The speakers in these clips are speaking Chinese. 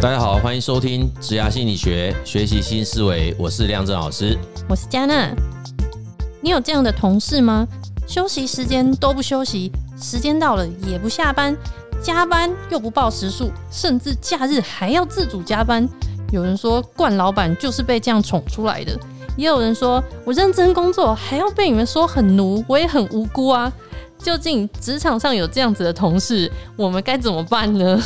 大家好，欢迎收听职涯心理学，学习新思维。我是亮正老师，我是佳娜。你有这样的同事吗？休息时间都不休息，时间到了也不下班，加班又不报时数，甚至假日还要自主加班。有人说，惯老板就是被这样宠出来的；也有人说我认真工作，还要被你们说很奴，我也很无辜啊。究竟职场上有这样子的同事，我们该怎么办呢？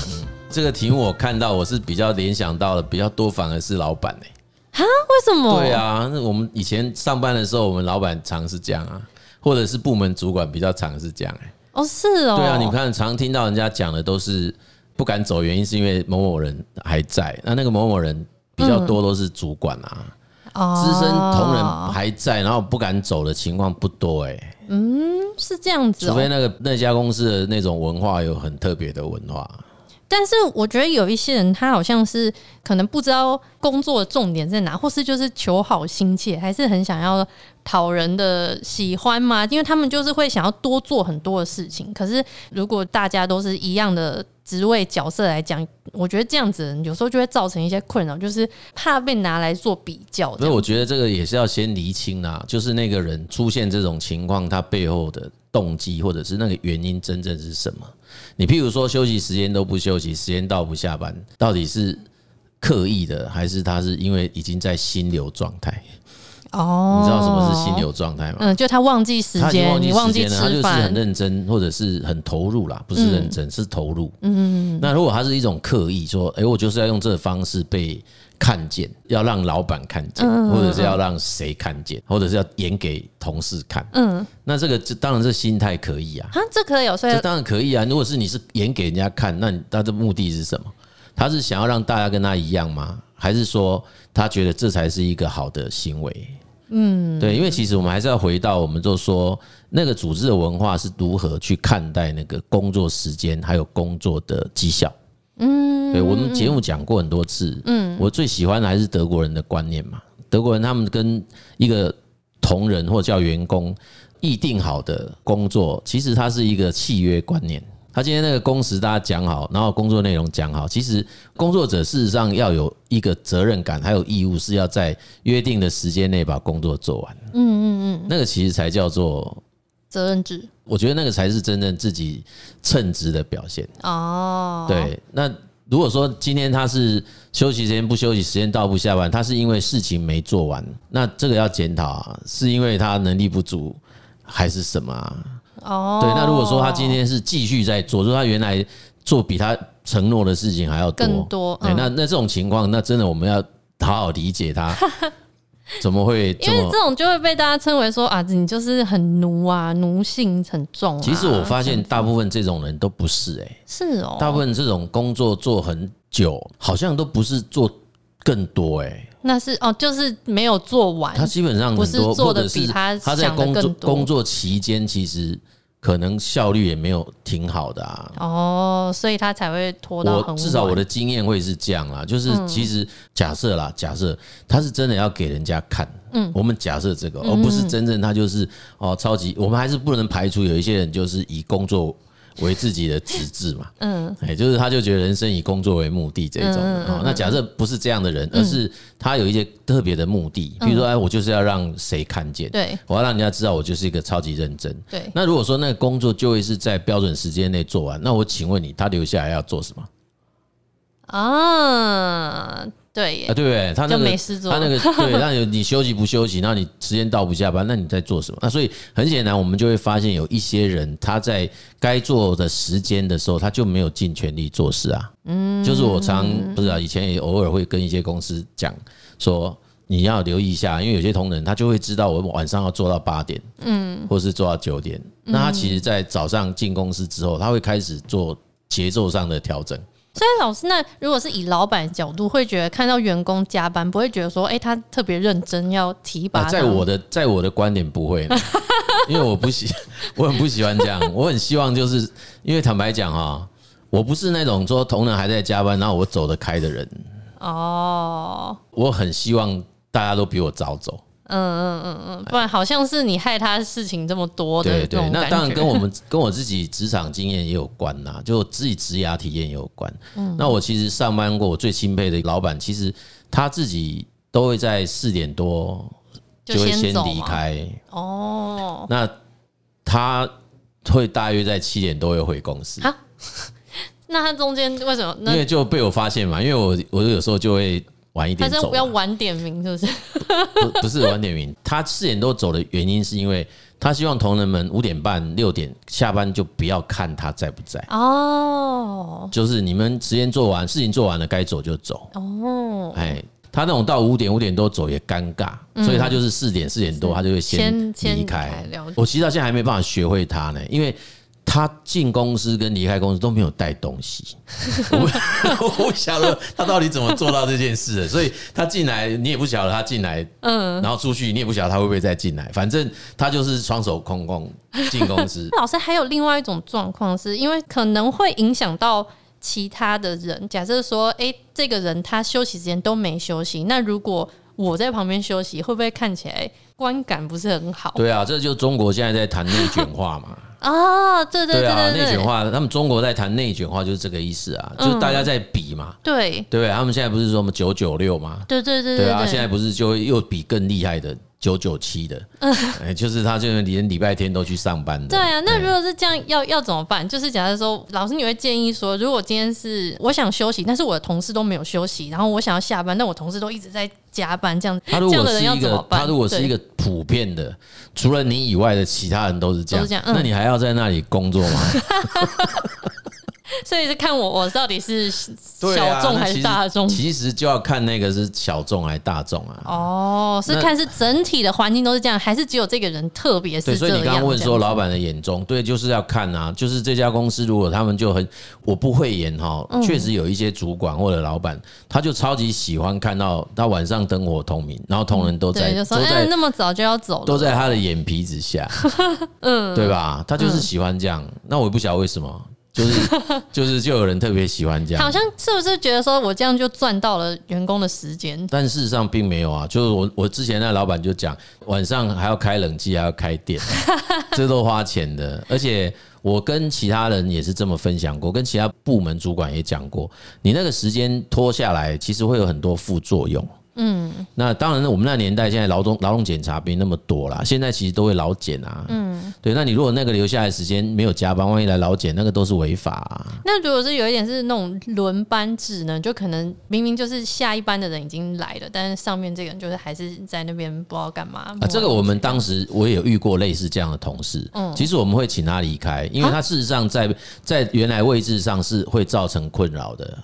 这个题目我看到，我是比较联想到的比较多，反而是老板呢。啊？为什么？对啊，那我们以前上班的时候，我们老板常是这样啊，或者是部门主管比较常是这样哎。哦，是哦。对啊，你看常听到人家讲的都是不敢走，原因是因为某某人还在。那那个某某人比较多都是主管啊，资深同仁还在，然后不敢走的情况不多哎。嗯，是这样子。除非那个那家公司的那种文化有很特别的文化。但是我觉得有一些人，他好像是可能不知道工作的重点在哪，或是就是求好心切，还是很想要讨人的喜欢嘛？因为他们就是会想要多做很多的事情。可是如果大家都是一样的职位角色来讲，我觉得这样子有时候就会造成一些困扰，就是怕被拿来做比较。所以我觉得这个也是要先厘清啊，就是那个人出现这种情况，他背后的动机或者是那个原因真正是什么？你譬如说休息时间都不休息，时间到不下班，到底是刻意的，还是他是因为已经在心流状态？哦，你知道什么是心流状态吗？嗯，就他忘记时间，你忘记时间了，他就是很认真，或者是很投入啦，不是认真，是投入。嗯，那如果他是一种刻意，说，哎，我就是要用这个方式被。看见，要让老板看见，或者是要让谁看见，或者是要演给同事看。嗯，那这个这当然是心态可以啊。啊，这可以有，所以这当然可以啊。如果是你是演给人家看，那他的目的是什么？他是想要让大家跟他一样吗？还是说他觉得这才是一个好的行为？嗯，对，因为其实我们还是要回到，我们就说那个组织的文化是如何去看待那个工作时间，还有工作的绩效。嗯，对，我们节目讲过很多次。嗯，我最喜欢的还是德国人的观念嘛。德国人他们跟一个同仁或叫员工议定好的工作，其实它是一个契约观念。他今天那个工时大家讲好，然后工作内容讲好，其实工作者事实上要有一个责任感，还有义务是要在约定的时间内把工作做完。嗯嗯嗯，那个其实才叫做责任制。我觉得那个才是真正自己称职的表现哦。对，那如果说今天他是休息时间不休息，时间到不下班，他是因为事情没做完，那这个要检讨啊，是因为他能力不足还是什么啊？哦，对，那如果说他今天是继续在做，说他原来做比他承诺的事情还要多，更多，对，那那这种情况，那真的我们要好好理解他。怎么会？因为这种就会被大家称为说啊，你就是很奴啊，奴性很重。其实我发现大部分这种人都不是哎，是哦，大部分这种工作做很久，好像都不是做更多哎。那是哦，就是没有做完。他基本上不是做的比他他在工作工作期间其实。可能效率也没有挺好的啊，哦，所以他才会拖到很晚。至少我的经验会是这样啦，就是其实假设啦，假设他是真的要给人家看，嗯，我们假设这个，而不是真正他就是哦超级，我们还是不能排除有一些人就是以工作。为自己的职志嘛，嗯，哎，就是他就觉得人生以工作为目的这种，那假设不是这样的人，而是他有一些特别的目的，比如说，哎，我就是要让谁看见，对，我要让人家知道我就是一个超级认真，对。那如果说那个工作就会是在标准时间内做完，那我请问你，他留下来要做什么？啊？对啊，对不对？他那个，他那个，对，那有你休息不休息？那你时间到不下班？那你在做什么？那所以很显然，我们就会发现有一些人，他在该做的时间的时候，他就没有尽全力做事啊。嗯，就是我常不是啊，以前也偶尔会跟一些公司讲说，你要留意一下，因为有些同仁他就会知道我晚上要做到八点，嗯，或是做到九点。那他其实，在早上进公司之后，他会开始做节奏上的调整。所以老师，那如果是以老板角度，会觉得看到员工加班，不会觉得说，哎，他特别认真要提拔？在我的 在我的观点不会，因为我不喜，我很不喜欢这样。我很希望就是，因为坦白讲哈，我不是那种说同仁还在加班，然后我走得开的人。哦，我很希望大家都比我早走。嗯嗯嗯嗯，不然好像是你害他事情这么多的。对对，那当然跟我们 跟我自己职场经验也有关呐，就我自己职涯体验也有关。嗯，那我其实上班过，我最钦佩的老板，其实他自己都会在四点多就会先离开。哦，那他会大约在七点多又回公司。啊，那他中间为什么？因为就被我发现嘛，因为我我有时候就会。晚一点走，不要晚点名，是不是？不，不是晚点名。他四点多走的原因，是因为他希望同仁们五点半、六点下班就不要看他在不在。哦，就是你们时间做完，事情做完了，该走就走。哦，哎，他那种到五点、五点多走也尴尬，所以他就是四点、四点多，他就会先离开。我其实到现在还没办法学会他呢，因为。他进公司跟离开公司都没有带东西，我 我不晓得他到底怎么做到这件事的。所以他进来你也不晓得他进来，嗯，然后出去你也不晓得他会不会再进来，反正他就是双手空空进公司。老师还有另外一种状况，是因为可能会影响到其他的人。假设说，哎，这个人他休息时间都没休息，那如果我在旁边休息，会不会看起来观感不是很好？对啊，这就中国现在在谈内卷化嘛。啊，对对对啊，内卷化，他们中国在谈内卷化，就是这个意思啊，就是大家在比嘛。对对，他们现在不是说什么九九六嘛？对对对对啊，现在不是就又比更厉害的。九九七的，嗯，就是他，就连礼拜天都去上班的。对啊，那如果是这样，要要怎么办？就是假设说，老师你会建议说，如果今天是我想休息，但是我的同事都没有休息，然后我想要下班，但我同事都一直在加班，这样，他如果是一个，他如果是一个普遍的，除了你以外的其他人都是这样，那你还要在那里工作吗？所以是看我，我到底是小众还是大众？其实就要看那个是小众还是大众啊。哦，是看是整体的环境都是这样，还是只有这个人特别是这样？所以你刚刚问说老板的眼中，对，就是要看啊，就是这家公司如果他们就很，我不会演哈，确实有一些主管或者老板，他就超级喜欢看到他晚上灯火通明，然后同仁都在，都在那么早就要走，都在他的眼皮子下，嗯，对吧？他就是喜欢这样，那我也不晓得为什么。就是 就是就有人特别喜欢这样，好像是不是觉得说我这样就赚到了员工的时间？但事实上并没有啊。就是我我之前那老板就讲，晚上还要开冷气，还要开电，这都花钱的。而且我跟其他人也是这么分享过，跟其他部门主管也讲过，你那个时间拖下来，其实会有很多副作用。嗯，那当然，我们那年代现在劳动劳动检查没那么多啦，现在其实都会劳检啊。嗯，对，那你如果那个留下来时间没有加班，万一来劳检，那个都是违法啊。那如果是有一点是那种轮班制呢，就可能明明就是下一班的人已经来了，但是上面这个人就是还是在那边不知道干嘛。啊，这个我们当时我也有遇过类似这样的同事。嗯，其实我们会请他离开，因为他事实上在在原来位置上是会造成困扰的。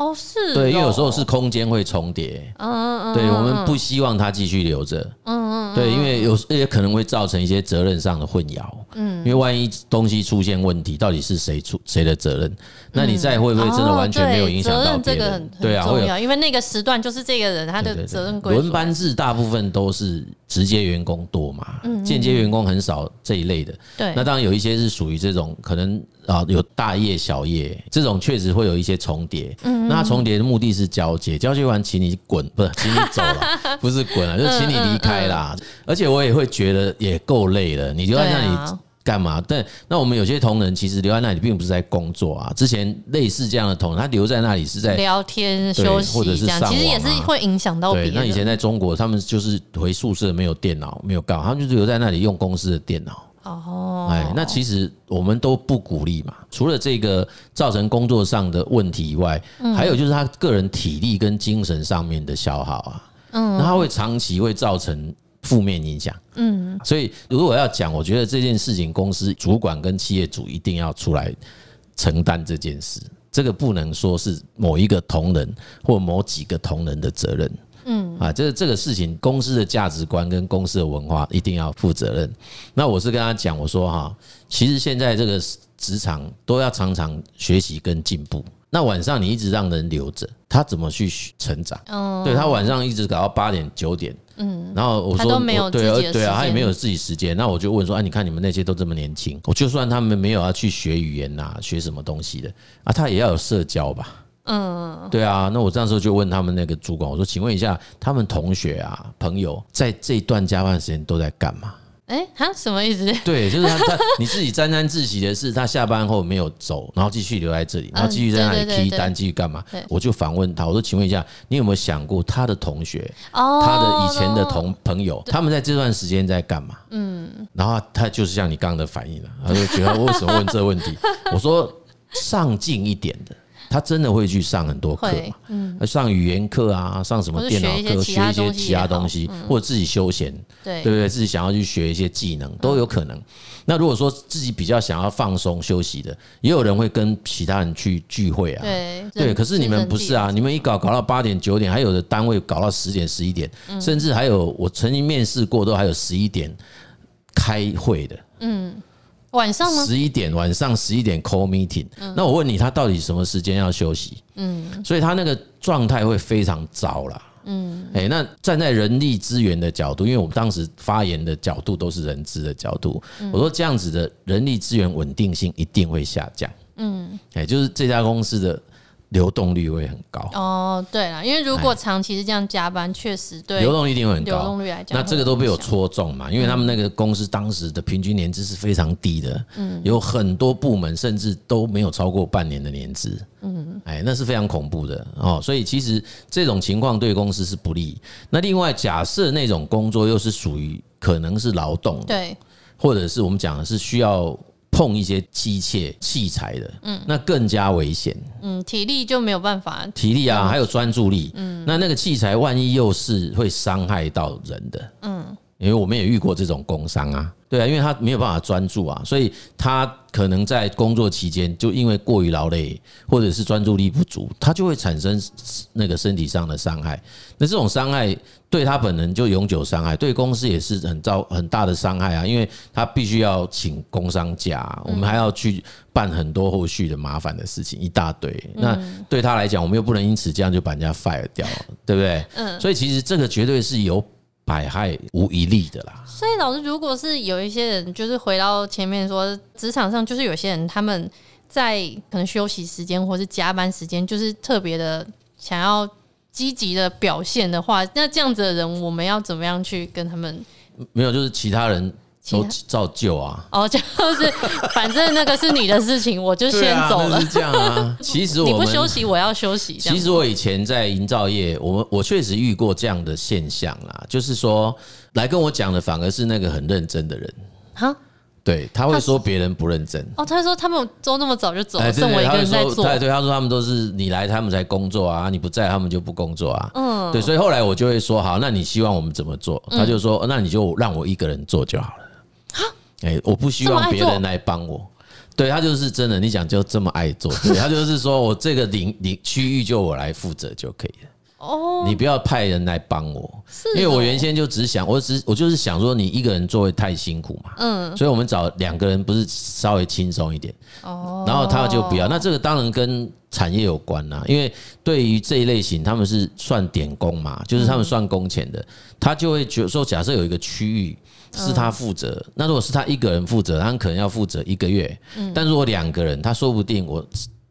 哦，是对，因为有时候是空间会重叠，嗯嗯，对，我们不希望它继续留着，嗯嗯，对，因为有也可能会造成一些责任上的混淆，嗯，因为万一东西出现问题，到底是谁出谁的责任？那你再会不会真的完全没有影响到别人？对啊，会有，因为那个时段就是这个人他的责任归属。轮班制大部分都是直接员工多嘛，间接员工很少这一类的，对，那当然有一些是属于这种可能。啊，有大夜小夜这种确实会有一些重叠，嗯，那重叠的目的是交接，交接完请你滚，不是请你走了，不是滚了，就是请你离开啦。而且我也会觉得也够累了，你留在那里干嘛？但那我们有些同仁其实留在那里并不是在工作啊，之前类似这样的同仁，他留在那里是在聊天休息，或者是上网，其实也是会影响到别人。那以前在中国，他们就是回宿舍没有电脑，没有干，他们就是留在那里用公司的电脑。哦，哎，那其实我们都不鼓励嘛。除了这个造成工作上的问题以外，还有就是他个人体力跟精神上面的消耗啊。嗯，那他会长期会造成负面影响。嗯，所以如果要讲，我觉得这件事情，公司主管跟企业主一定要出来承担这件事。这个不能说是某一个同仁或某几个同仁的责任。嗯啊，这个这个事情，公司的价值观跟公司的文化一定要负责任。那我是跟他讲，我说哈，其实现在这个职场都要常常学习跟进步。那晚上你一直让人留着，他怎么去成长？哦，对他晚上一直搞到八点九点，嗯，然后我说对啊对啊，他也没有自己时间。那我就问说，哎，你看你们那些都这么年轻，我就算他们没有要去学语言呐，学什么东西的啊，他也要有社交吧。嗯，对啊，那我这时候就问他们那个主管，我说，请问一下，他们同学啊、朋友在这一段加班时间都在干嘛？哎，他什么意思？对，就是他他你自己沾沾自喜的是，他下班后没有走，然后继续留在这里，然后继续在那里批单，继续干嘛？我就反问他，我说，请问一下，你有没有想过他的同学，他的以前的同朋友，他们在这段时间在干嘛？嗯，然后他就是像你刚刚的反应了，他就觉得为什么问这个问题？我说上进一点的。他真的会去上很多课嘛？嗯，上语言课啊，上什么电脑课，学一些其他东西，或者自己休闲，对对不对？自己想要去学一些技能都有可能。那如果说自己比较想要放松休息的，也有人会跟其他人去聚会啊。对对，可是你们不是啊？你们一搞搞到八点九点，还有的单位搞到十点十一点，甚至还有我曾经面试过，都还有十一点开会的。嗯。晚上吗？十一点，晚上十一点 call meeting。那我问你，他到底什么时间要休息？嗯，所以他那个状态会非常糟啦。嗯，哎，那站在人力资源的角度，因为我们当时发言的角度都是人资的角度，我说这样子的人力资源稳定性一定会下降。嗯，哎，就是这家公司的。流动率会很高哦，对了，因为如果长期是这样加班，确实对流动率一定会很高。流动率来讲，那这个都被我戳中嘛，因为他们那个公司当时的平均年资是非常低的，嗯，有很多部门甚至都没有超过半年的年资，嗯，哎，那是非常恐怖的哦。所以其实这种情况对公司是不利。那另外，假设那种工作又是属于可能是劳动，对，或者是我们讲的是需要。碰一些机械器材的，嗯，那更加危险，嗯，体力就没有办法，体力啊，还有专注力，嗯，那那个器材万一又是会伤害到人的，嗯，因为我们也遇过这种工伤啊。对啊，因为他没有办法专注啊，所以他可能在工作期间就因为过于劳累，或者是专注力不足，他就会产生那个身体上的伤害。那这种伤害对他本人就永久伤害，对公司也是很造很大的伤害啊，因为他必须要请工伤假，我们还要去办很多后续的麻烦的事情一大堆。那对他来讲，我们又不能因此这样就把人家 fire 掉，对不对？嗯，所以其实这个绝对是有。百害无一利的啦。所以老师，如果是有一些人，就是回到前面说，职场上就是有些人他们在可能休息时间或是加班时间，就是特别的想要积极的表现的话，那这样子的人，我们要怎么样去跟他们？没有，就是其他人。都照旧啊！哦，就是反正那个是你的事情，我就先走了。是这样啊。其实我你不休息，我要休息。其实我以前在营造业，我们我确实遇过这样的现象啦。就是说，来跟我讲的反而是那个很认真的人。哈，对，他会说别人不认真。哦，他说他们都那么早就走了，剩我一个人在做。对对，他说他们都是你来，他们才工作啊，你不在，他们就不工作啊。嗯，对，所以后来我就会说，好，那你希望我们怎么做？他就说，那你就让我一个人做就好了。哎，我不希望别人来帮我。对，他就是真的，你讲就这么爱做，对，他就是说我这个领领区域就我来负责就可以了。哦，你不要派人来帮我，因为我原先就只想，我只我就是想说你一个人做会太辛苦嘛。嗯，所以我们找两个人不是稍微轻松一点。哦，然后他就不要。那这个当然跟产业有关啦，因为对于这一类型，他们是算点工嘛，就是他们算工钱的，他就会觉得说，假设有一个区域。是他负责，那如果是他一个人负责，他可能要负责一个月。但如果两个人，他说不定我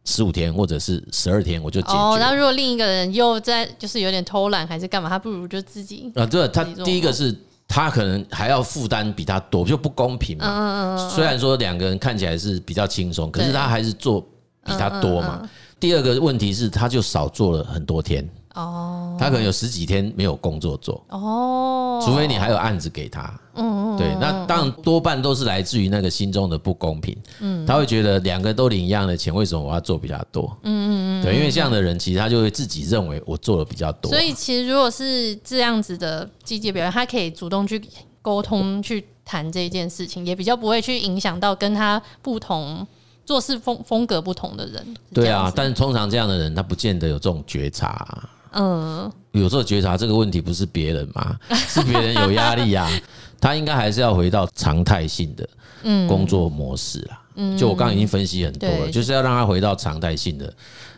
十五天或者是十二天我就解决。哦，那如果另一个人又在就是有点偷懒还是干嘛，他不如就自己啊？对，他第一个是他可能还要负担比他多，就不公平嘛。虽然说两个人看起来是比较轻松，可是他还是做比他多嘛。第二个问题是，他就少做了很多天。哦，他可能有十几天没有工作做。哦，除非你还有案子给他，嗯，对，那当然多半都是来自于那个心中的不公平，嗯，他会觉得两个都领一样的钱，为什么我要做比较多？嗯嗯嗯，对，因为这样的人其实他就会自己认为我做的比较多，所以其实如果是这样子的积极表现，他可以主动去沟通去谈这件事情，也比较不会去影响到跟他不同做事风风格不同的人。对啊，但是通常这样的人他不见得有这种觉察。嗯，有时候觉察这个问题不是别人嘛，是别人有压力呀。他应该还是要回到常态性的工作模式啦。嗯，就我刚刚已经分析很多了，就是要让他回到常态性的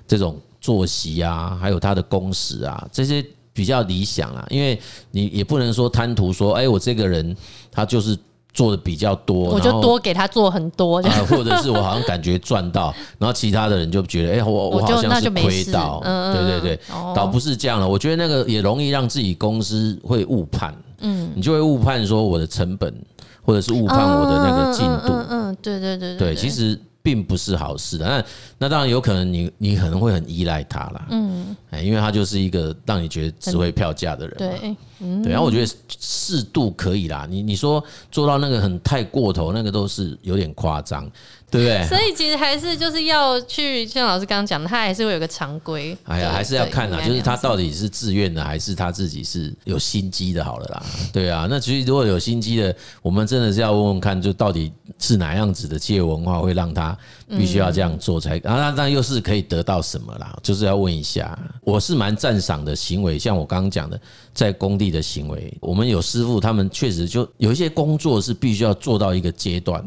这种作息啊，还有他的工时啊，这些比较理想啊。因为你也不能说贪图说，哎，我这个人他就是做的比较多，我就多给他做很多，啊，或者是我好像感觉赚到，然后其他的人就觉得，哎，我我好像是亏到，对对对，倒不是这样了。我觉得那个也容易让自己公司会误判，嗯，你就会误判说我的成本，或者是误判我的那个进度，嗯，对对对对，其实。并不是好事的，那那当然有可能你你可能会很依赖他啦，嗯，哎，因为他就是一个让你觉得值回票价的人，对，对，然后我觉得适度可以啦，你你说做到那个很太过头，那个都是有点夸张。对不对？所以其实还是就是要去，像老师刚刚讲的，他还是会有个常规。哎呀，还是要看啦，就是他到底是自愿的，还是他自己是有心机的，好了啦。对啊，那其实如果有心机的，我们真的是要问问看，就到底是哪样子的企业文化会让他必须要这样做才？啊，那那又是可以得到什么啦？就是要问一下。我是蛮赞赏的行为，像我刚刚讲的，在工地的行为，我们有师傅，他们确实就有一些工作是必须要做到一个阶段，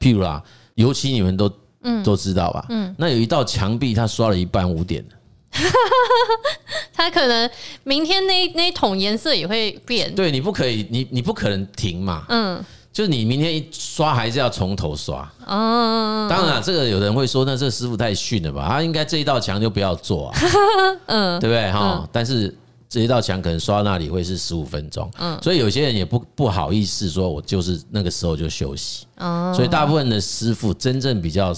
譬如啦。尤其你们都都知道吧？嗯，那有一道墙壁，他刷了一半污点，他可能明天那那一桶颜色也会变。对，你不可以，你你不可能停嘛。嗯，就是你明天一刷还是要从头刷。哦，当然了，这个有人会说，那这师傅太逊了吧？他应该这一道墙就不要做啊。嗯，对不对哈？但是。这一道墙可能刷那里会是十五分钟，嗯，所以有些人也不不好意思说，我就是那个时候就休息，哦，所以大部分的师傅真正比较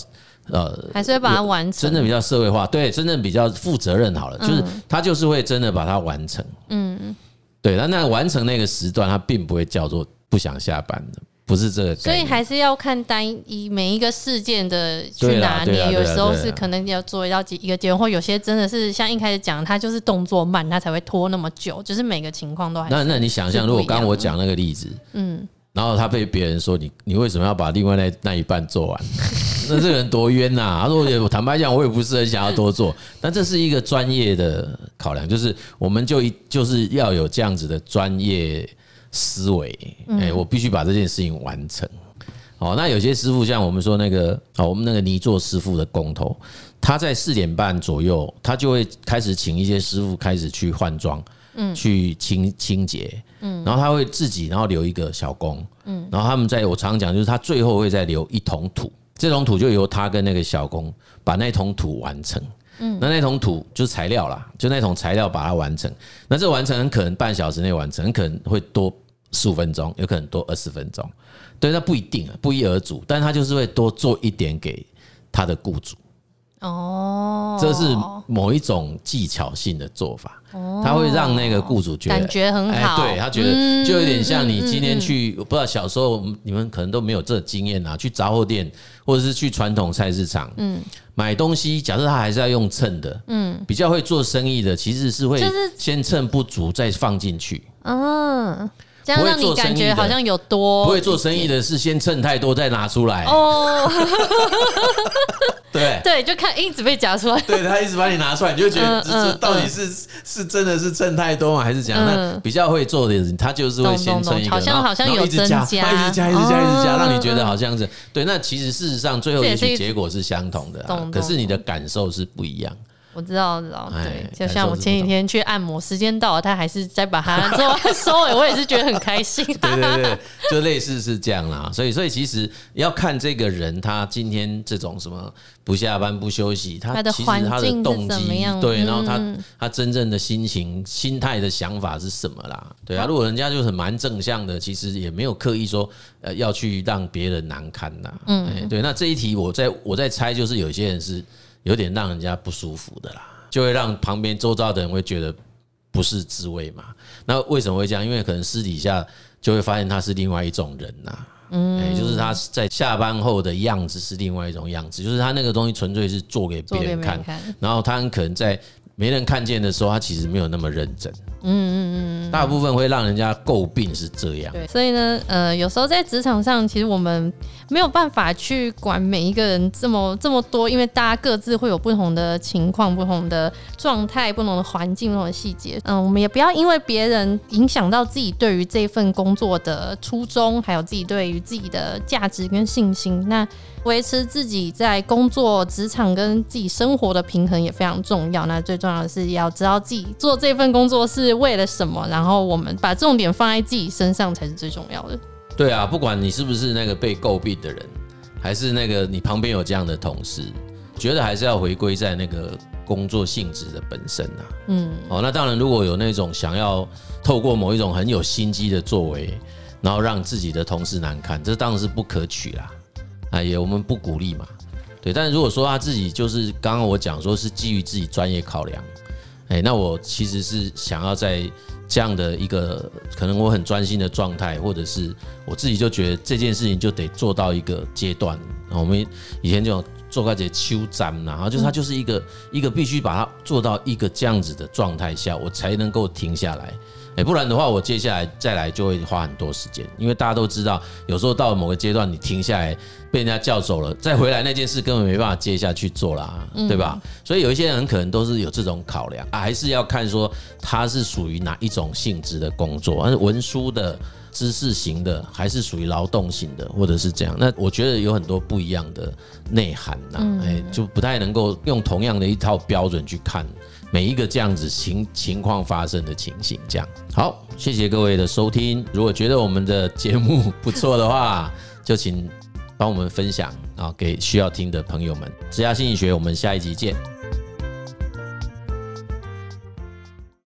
呃，还是会把它完成，真正比较社会化，对，真正比较负责任好了，就是他就是会真的把它完成，嗯，对，那那完成那个时段，他并不会叫做不想下班的。不是这个，所以还是要看单一每一个事件的去拿捏。有时候是可能要做到几一个阶段，或有些真的是像一开始讲，他就是动作慢，他才会拖那么久。就是每个情况都还。那那你想象，如果刚刚我讲那个例子，嗯，然后他被别人说你你为什么要把另外那那一半做完？那这个人多冤呐！他说我坦白讲，我也不是很想要多做，但这是一个专业的考量，就是我们就一就是要有这样子的专业。思维，哎，我必须把这件事情完成。哦，那有些师傅像我们说那个，哦，我们那个泥做师傅的工头，他在四点半左右，他就会开始请一些师傅开始去换装，嗯，去清清洁，嗯，然后他会自己，然后留一个小工，嗯，然后他们在我常讲，就是他最后会再留一桶土，这桶土就由他跟那个小工把那桶土完成，嗯，那那桶土就是材料啦，就那桶材料把它完成，那这完成很可能半小时内完成，很可能会多。十五分钟，有可能多二十分钟，对，那不一定啊，不一而足，但他就是会多做一点给他的雇主。哦，这是某一种技巧性的做法，他会让那个雇主觉得感觉很好，对，他觉得就有点像你今天去，我不知道小时候你们可能都没有这经验啊，去杂货店或者是去传统菜市场，嗯，买东西，假设他还是要用秤的，嗯，比较会做生意的，其实是会先称不足再放进去，嗯。这样让你感觉好像有多不会做生意的是先称太多再拿出来哦，对 对，就看一直被夹出来，对他一直把你拿出来，你就觉得这到底是是真的是称太多吗？还是怎样？那比较会做的人，他就是会先称一个，好像好像有增加，一直加，一直加，一直加，一直加，让你觉得好像是对。那其实事实上最后也许结果是相同的，可是你的感受是不一样。我知道，知道，对，就像我前几天去按摩，时间到了，他还是在把它 做完收尾，我也是觉得很开心。对对对，就类似是这样啦。所以，所以其实要看这个人，他今天这种什么不下班不休息，他其实他的动机，对，然后他他真正的心情、心态的想法是什么啦？对啊，如果人家就是蛮正向的，其实也没有刻意说呃要去让别人难堪呐。嗯，对。那这一题我在我在猜，就是有些人是。有点让人家不舒服的啦，就会让旁边周遭的人会觉得不是滋味嘛。那为什么会这样？因为可能私底下就会发现他是另外一种人呐，嗯，就是他在下班后的样子是另外一种样子，就是他那个东西纯粹是做给别人看，然后他很可能在没人看见的时候，他其实没有那么认真。嗯嗯嗯，大部分会让人家诟病是这样。对，所以呢，呃，有时候在职场上，其实我们没有办法去管每一个人这么这么多，因为大家各自会有不同的情况、不同的状态、不同的环境、不同的细节。嗯，我们也不要因为别人影响到自己对于这份工作的初衷，还有自己对于自己的价值跟信心。那维持自己在工作、职场跟自己生活的平衡也非常重要。那最重要的是要知道自己做这份工作是为了什么，然后我们把重点放在自己身上才是最重要的。对啊，不管你是不是那个被诟病的人，还是那个你旁边有这样的同事，觉得还是要回归在那个工作性质的本身啊。嗯，哦，那当然，如果有那种想要透过某一种很有心机的作为，然后让自己的同事难堪，这当然是不可取啦。啊，也我们不鼓励嘛。对，但是如果说他自己就是刚刚我讲说是基于自己专业考量，哎，那我其实是想要在这样的一个可能我很专心的状态，或者是我自己就觉得这件事情就得做到一个阶段。我们以前就做个这秋斩，然后就是他就是一个一个必须把它做到一个这样子的状态下，我才能够停下来。哎，不然的话，我接下来再来就会花很多时间，因为大家都知道，有时候到了某个阶段，你停下来被人家叫走了，再回来那件事根本没办法接下去做啦，对吧？所以有一些人很可能都是有这种考量，还是要看说他是属于哪一种性质的工作，是文书的、知识型的，还是属于劳动型的，或者是这样？那我觉得有很多不一样的内涵呐，哎，就不太能够用同样的一套标准去看。每一个这样子情情况发生的情形，这样好，谢谢各位的收听。如果觉得我们的节目不错的话，就请帮我们分享啊，给需要听的朋友们。职涯心理学，我们下一集见。